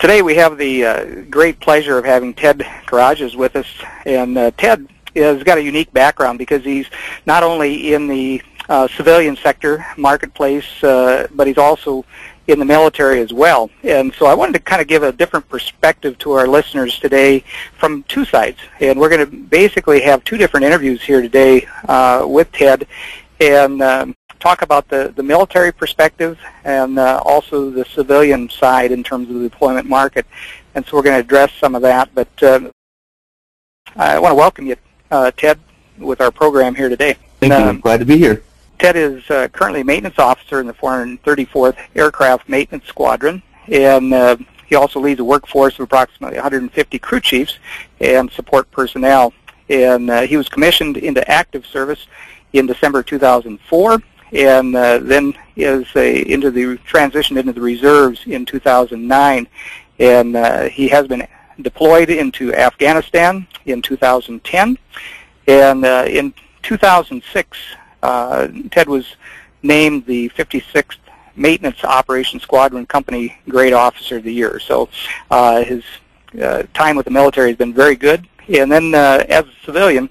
Today we have the uh, great pleasure of having Ted Karagias with us, and uh, Ted has got a unique background because he's not only in the uh, civilian sector marketplace, uh, but he's also in the military as well. And so I wanted to kind of give a different perspective to our listeners today from two sides. And we're going to basically have two different interviews here today uh, with Ted. And um, talk about the, the military perspective and uh, also the civilian side in terms of the deployment market. And so we're going to address some of that. But uh, I want to welcome you, uh, Ted, with our program here today. Thank you. I'm um, glad to be here. Ted is uh, currently maintenance officer in the 434th Aircraft Maintenance Squadron, and uh, he also leads a workforce of approximately 150 crew chiefs and support personnel. And uh, he was commissioned into active service in December 2004 and uh, then is a, into the transition into the reserves in 2009. And uh, he has been deployed into Afghanistan in 2010. And uh, in 2006, uh, Ted was named the 56th Maintenance Operations Squadron Company Grade Officer of the Year. So uh, his uh, time with the military has been very good. And then as a civilian,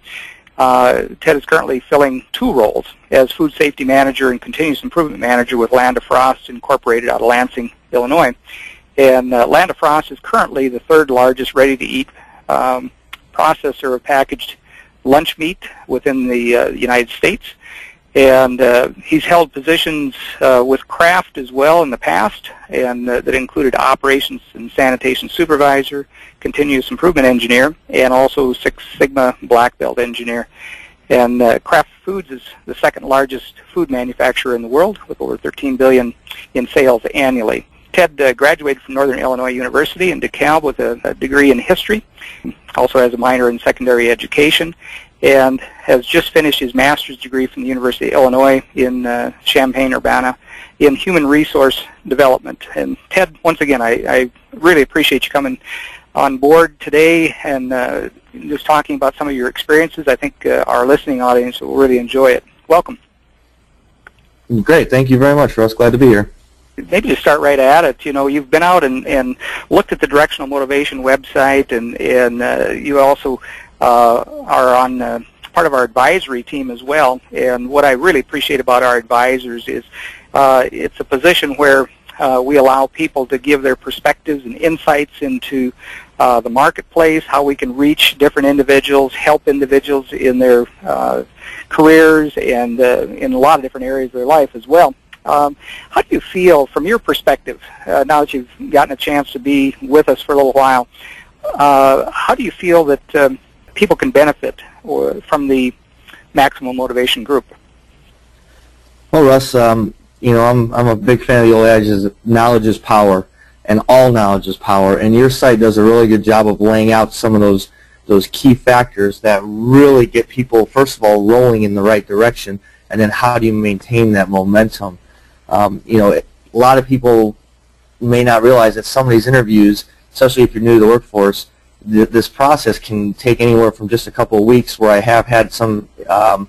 uh, Ted is currently filling two roles as food safety manager and continuous improvement manager with Land O'Frost Incorporated out of Lansing, Illinois. And uh, Land O'Frost is currently the third largest ready-to-eat um, processor of packaged lunch meat within the uh, United States. And uh, he's held positions uh, with Kraft as well in the past, and uh, that included operations and sanitation supervisor, continuous improvement engineer, and also Six Sigma black belt engineer. And uh, Kraft Foods is the second largest food manufacturer in the world, with over 13 billion in sales annually. Ted uh, graduated from Northern Illinois University in DeKalb with a, a degree in history, also has a minor in secondary education, and has just finished his master's degree from the University of Illinois in uh, Champaign-Urbana in human resource development. And Ted, once again, I, I really appreciate you coming on board today and uh, just talking about some of your experiences. I think uh, our listening audience will really enjoy it. Welcome. Great. Thank you very much, Russ. Glad to be here maybe to start right at it, you know, you've been out and, and looked at the Directional Motivation website, and and uh, you also uh, are on uh, part of our advisory team as well. And what I really appreciate about our advisors is uh, it's a position where uh, we allow people to give their perspectives and insights into uh, the marketplace, how we can reach different individuals, help individuals in their uh, careers and uh, in a lot of different areas of their life as well. Um, how do you feel from your perspective, uh, now that you've gotten a chance to be with us for a little while, uh, how do you feel that um, people can benefit or, from the maximum motivation group? Well, Russ, um, you know, I'm, I'm a big fan of the old adage, knowledge is power, and all knowledge is power, and your site does a really good job of laying out some of those those key factors that really get people, first of all, rolling in the right direction, and then how do you maintain that momentum? Um, you know, a lot of people may not realize that some of these interviews, especially if you're new to the workforce, th- this process can take anywhere from just a couple of weeks. Where I have had some um,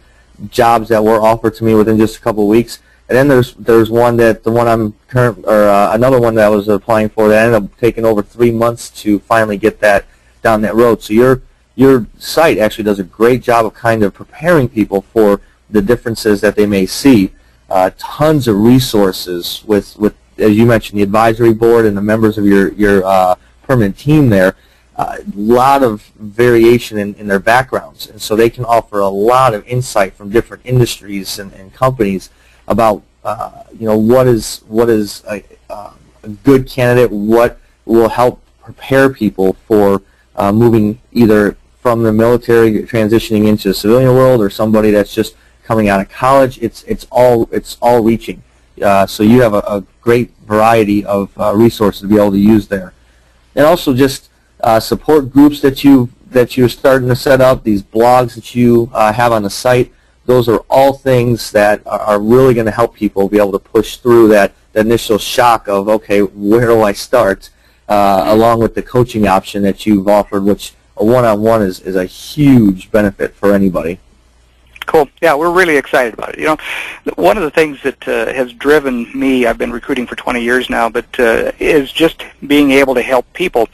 jobs that were offered to me within just a couple of weeks, and then there's there's one that the one I'm current or uh, another one that I was applying for that ended up taking over three months to finally get that down that road. So your your site actually does a great job of kind of preparing people for the differences that they may see uh, tons of resources with, with, as you mentioned, the advisory board and the members of your, your uh, permanent team there. A uh, lot of variation in, in their backgrounds, and so they can offer a lot of insight from different industries and, and companies about uh, you know what is what is a, uh, a, good candidate, what will help prepare people for uh, moving either from the military transitioning into the civilian world or somebody that's just coming out of college. It's it's all it's all reaching. Uh, so you have a, a great variety of uh, resources to be able to use there, and also just uh, support groups that you that you're starting to set up. These blogs that you uh, have on the site. Those are all things that are, really going to help people be able to push through that, that initial shock of okay, where do I start? Uh, along with the coaching option that you've offered, which a one-on-one is, is a huge benefit for anybody. Cool. Yeah, we're really excited about it. You know, one of the things that uh, has driven me, I've been recruiting for 20 years now, but uh, is just being able to help people.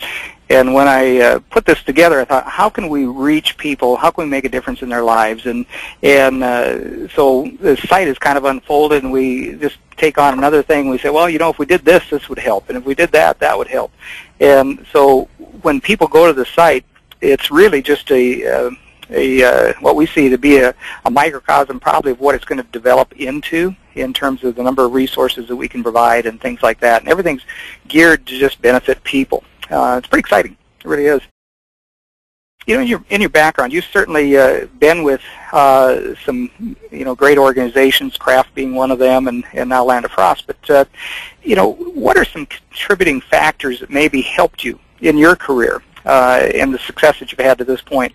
And when I uh, put this together, I thought, how can we reach people? How can we make a difference in their lives? And and uh, so the site is kind of unfolded, and we just take on another thing. We say, well, you know, if we did this, this would help, and if we did that, that would help. And so when people go to the site, it's really just a uh, a uh, what we see to be a, a microcosm probably of what it's going to develop into in terms of the number of resources that we can provide and things like that. And everything's geared to just benefit people. Uh, it's pretty exciting. It really is. You know, in your in your background, you've certainly uh, been with uh, some you know great organizations, Kraft being one of them, and, and now Land O'Frost. But uh, you know, what are some contributing factors that maybe helped you in your career uh, and the success that you've had to this point?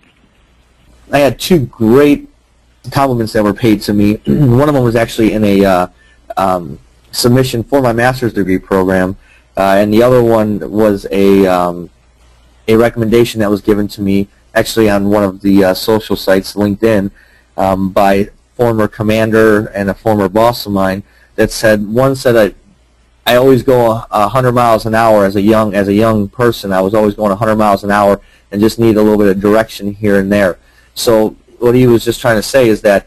I had two great compliments that were paid to me. One of them was actually in a uh, um, submission for my master's degree program, uh, and the other one was a um, a recommendation that was given to me actually on one of the uh, social sites, LinkedIn, um, by former commander and a former boss of mine that said one said I I always go a, hundred miles an hour as a young as a young person. I was always going a hundred miles an hour and just need a little bit of direction here and there. So what he was just trying to say is that,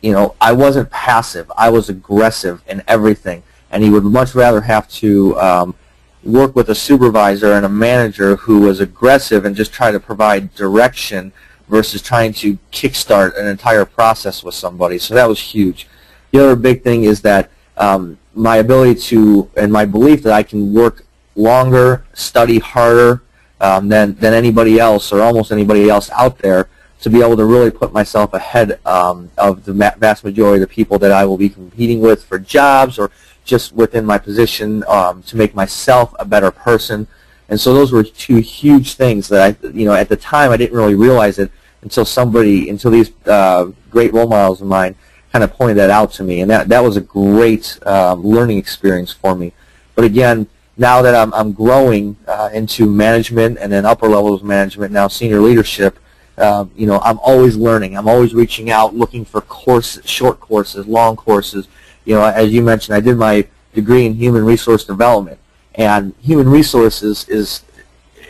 you know, I wasn't passive. I was aggressive in everything. And he would much rather have to um, work with a supervisor and a manager who was aggressive and just try to provide direction versus trying to kickstart an entire process with somebody. So that was huge. The other big thing is that um, my ability to and my belief that I can work longer, study harder um, than, than anybody else or almost anybody else out there to be able to really put myself ahead um, of the vast majority of the people that I will be competing with for jobs or just within my position um, to make myself a better person. And so those were two huge things that I, you know, at the time I didn't really realize it until somebody, until these uh, great role models of mine kind of pointed that out to me. And that, that was a great um, learning experience for me. But again, now that I'm, I'm growing uh, into management and then upper levels of management, now senior leadership, um, you know, I'm always learning. I'm always reaching out, looking for courses, short courses, long courses. You know, as you mentioned, I did my degree in human resource development, and human resources is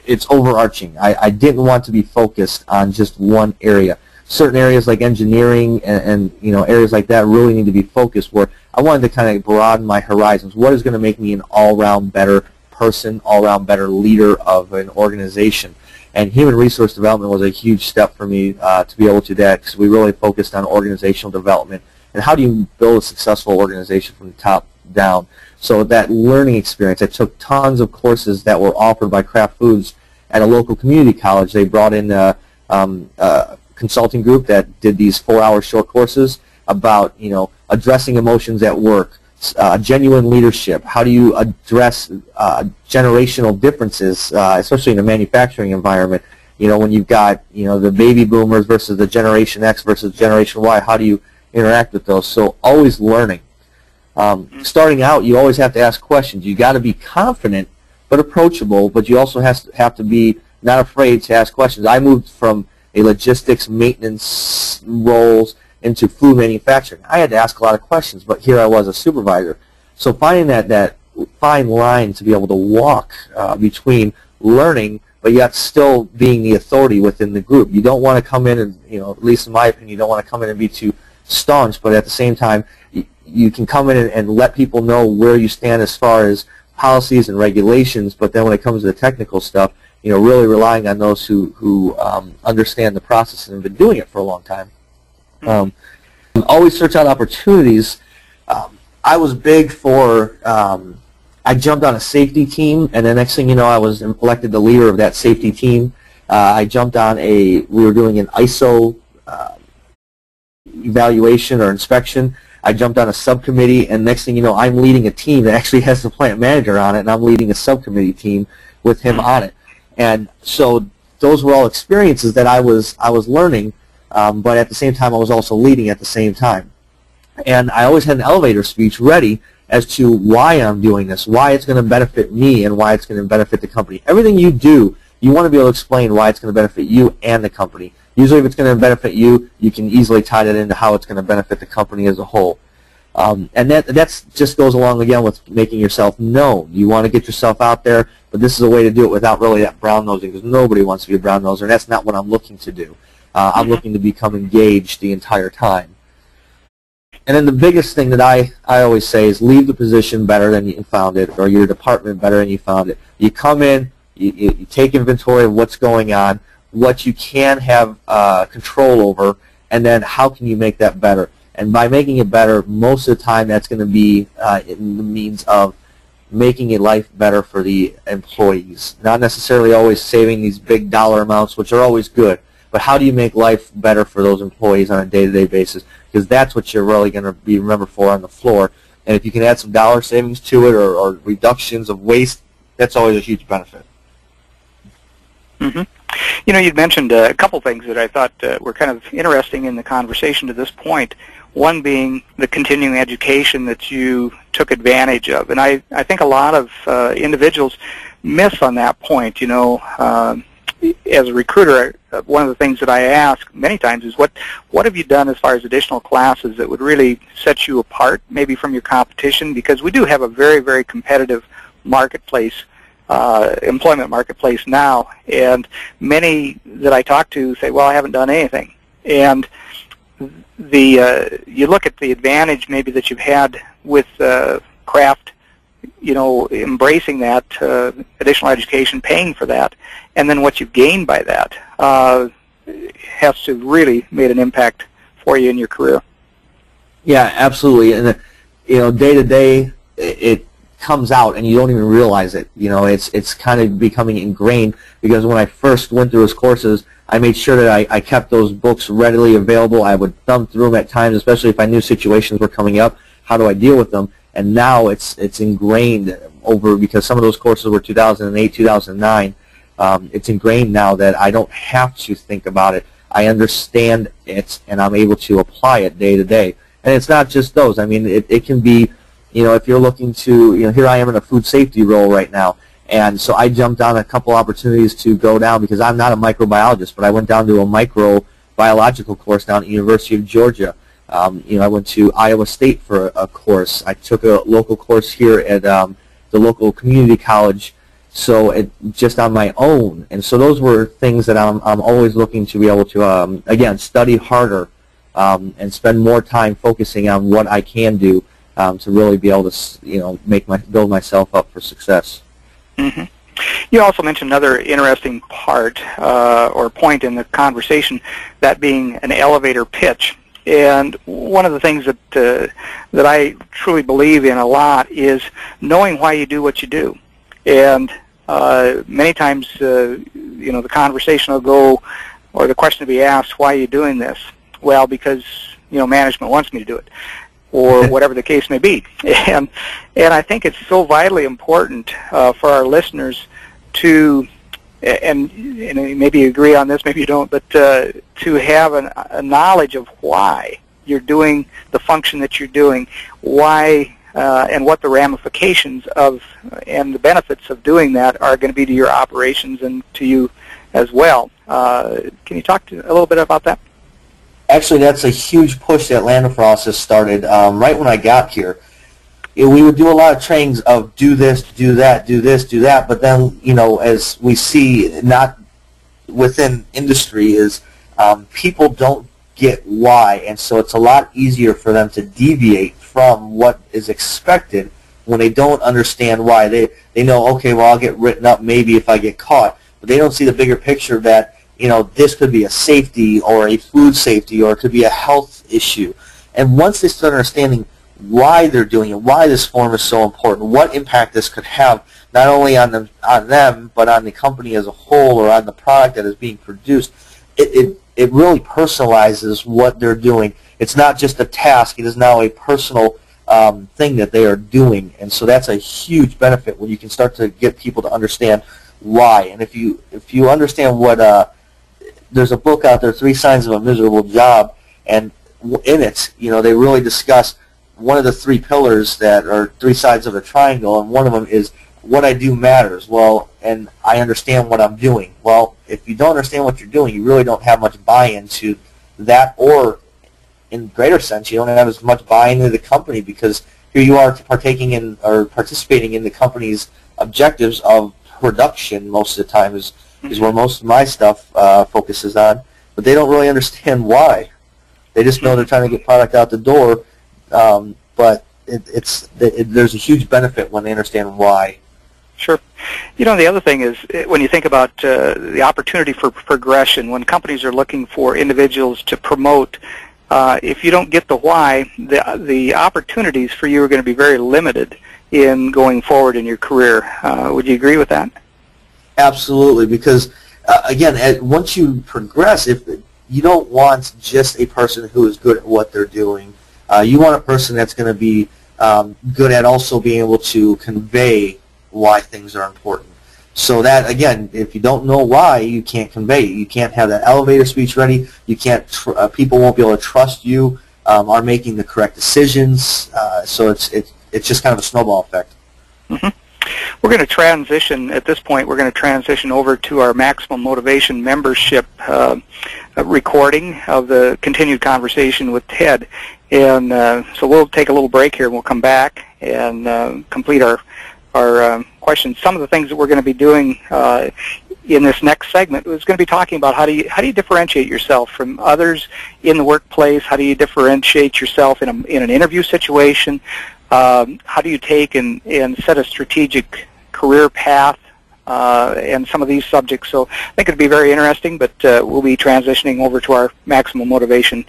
it's overarching. I, I didn't want to be focused on just one area. Certain areas like engineering and, and you know areas like that really need to be focused. Where I wanted to kind of broaden my horizons. What is going to make me an all-round better person, all-round better leader of an organization? And human resource development was a huge step for me uh, to be able to do that because we really focused on organizational development and how do you build a successful organization from the top down. So that learning experience, I took tons of courses that were offered by Kraft Foods at a local community college. They brought in a, um, a consulting group that did these four-hour short courses about you know addressing emotions at work, uh, genuine leadership? How do you address uh, generational differences, uh, especially in a manufacturing environment? You know, when you've got you know the baby boomers versus the Generation X versus Generation Y, how do you interact with those? So always learning. Um, starting out, you always have to ask questions. You got to be confident but approachable, but you also has to have to be not afraid to ask questions. I moved from a logistics maintenance roles into food manufacturing. I had to ask a lot of questions, but here I was a supervisor. So finding that, that fine line to be able to walk uh, between learning but yet still being the authority within the group. You don't want to come in and, you know, at least in my opinion, you don't want to come in and be too staunch, but at the same time, you, can come in and, and let people know where you stand as far as policies and regulations, but then when it comes to the technical stuff, you know, really relying on those who, who um, understand the process and have been doing it for a long time. Um, always search out opportunities. Um, I was big for, um, I jumped on a safety team, and the next thing you know, I was elected the leader of that safety team. Uh, I jumped on a, we were doing an ISO uh, evaluation or inspection. I jumped on a subcommittee, and next thing you know, I'm leading a team that actually has the plant manager on it, and I'm leading a subcommittee team with him on it. And so those were all experiences that I was I was learning um, but at the same time I was also leading at the same time. And I always had an elevator speech ready as to why I'm doing this, why it's going to benefit me, and why it's going to benefit the company. Everything you do, you want to be able to explain why it's going to benefit you and the company. Usually if it's going to benefit you, you can easily tie that into how it's going to benefit the company as a whole. Um, and that that's just goes along again with making yourself known. You want to get yourself out there, but this is a way to do it without really that brown nosing because nobody wants to be a brown noser, and that's not what I'm looking to do. Uh, I'm looking to become engaged the entire time. And then the biggest thing that I, I always say is leave the position better than you found it, or your department better than you found it. You come in, you, you, you take inventory of what's going on, what you can have uh, control over, and then how can you make that better. And by making it better, most of the time that's going to be uh, in the means of making a life better for the employees. Not necessarily always saving these big dollar amounts, which are always good, but how do you make life better for those employees on a day-to-day basis? Because that's what you're really going to be remembered for on the floor. And if you can add some dollar savings to it or, or reductions of waste, that's always a huge benefit. Mm-hmm. You know, you'd mentioned uh, a couple things that I thought uh, were kind of interesting in the conversation to this point. One being the continuing education that you took advantage of, and I, I think a lot of uh, individuals miss on that point. You know, um, as a recruiter, one of the things that I ask many times is what what have you done as far as additional classes that would really set you apart, maybe from your competition? Because we do have a very very competitive marketplace, uh, employment marketplace now, and many that I talk to say, "Well, I haven't done anything," and the uh, you look at the advantage maybe that you've had with uh, Kraft you know, embracing that uh, additional education, paying for that, and then what you've gained by that uh, has to really made an impact for you in your career. Yeah, absolutely. And you know, day to day, it comes out, and you don't even realize it. You know, it's it's kind of becoming ingrained because when I first went through those courses, I made sure that I, I kept those books readily available. I would thumb through them at times, especially if I knew situations were coming up. How do I deal with them? And now it's it's ingrained over because some of those courses were 2008, 2009. Um, it's ingrained now that I don't have to think about it. I understand it, and I'm able to apply it day to day. And it's not just those. I mean, it, it can be, you know, if you're looking to, you know, here I am in a food safety role right now. And so I jumped on a couple opportunities to go down because I'm not a microbiologist, but I went down to a microbiological course down at University of Georgia. Um, you know, I went to Iowa State for a, course. I took a local course here at um, the local community college, so it, just on my own. And so those were things that I'm, I'm always looking to be able to, um, again, study harder um, and spend more time focusing on what I can do um, to really be able to, you know, make my build myself up for success. Mm-hmm. You also mentioned another interesting part uh, or point in the conversation, that being an elevator pitch. And one of the things that uh, that I truly believe in a lot is knowing why you do what you do. And uh, many times, uh, you know, the conversation will go, or the question will be asked, "Why are you doing this?" Well, because you know management wants me to do it, or whatever the case may be. And and I think it's so vitally important uh, for our listeners to and, and maybe you agree on this, maybe you don't, but uh, to have an, a knowledge of why you're doing the function that you're doing, why uh, and what the ramifications of and the benefits of doing that are going to be to your operations and to you as well. Uh, can you talk to, a little bit about that? Actually, that's a huge push that Land O'Frost has started um, right when I got here we would do a lot of trainings of do this, do that, do this, do that. But then, you know, as we see, not within industry, is um, people don't get why, and so it's a lot easier for them to deviate from what is expected when they don't understand why. They they know, okay, well, I'll get written up maybe if I get caught, but they don't see the bigger picture that you know this could be a safety or a food safety or it could be a health issue. And once they start understanding why they're doing it, why this form is so important, what impact this could have not only on them, on them, but on the company as a whole or on the product that is being produced. It, it, it really personalizes what they're doing. It's not just a task. It is now a personal um, thing that they are doing, and so that's a huge benefit when you can start to get people to understand why. And if you if you understand what uh, there's a book out there, Three Signs of a Miserable Job, and in it, you know, they really discuss one of the three pillars that are three sides of a triangle, and one of them is what I do matters. Well, and I understand what I'm doing. Well, if you don't understand what you're doing, you really don't have much buy-in to that, or in greater sense, you don't have as much buy-in into the company because here you are partaking in or participating in the company's objectives of production most of the time is, is where most of my stuff uh, focuses on, but they don't really understand why. They just know they're trying to get product out the door, um, but it, it's it, there's a huge benefit when they understand why. Sure. You know, the other thing is eh, when you think about uh, the opportunity for progression, when companies are looking for individuals to promote, uh, if you don't get the why, the, the opportunities for you are going to be very limited in going forward in your career. Uh, would you agree with that? Absolutely, because uh, again, at, once you progress, if you don't want just a person who is good at what they're doing, uh, you want a person that's going to be um, good at also being able to convey why things are important. So that again, if you don't know why, you can't convey. You can't have that elevator speech ready. You can't. Tr- uh, people won't be able to trust you. Um, are making the correct decisions. Uh, so it's it's it's just kind of a snowball effect. Mm-hmm. We're going to transition at this point. We're going to transition over to our maximum motivation membership uh, recording of the continued conversation with Ted, and uh, so we'll take a little break here. and We'll come back and uh, complete our our um, questions. Some of the things that we're going to be doing uh, in this next segment is going to be talking about how do you how do you differentiate yourself from others in the workplace? How do you differentiate yourself in a in an interview situation? Um, how do you take and, and set a strategic career path uh, and some of these subjects. So I think it'd be very interesting, but uh, we'll be transitioning over to our maximum motivation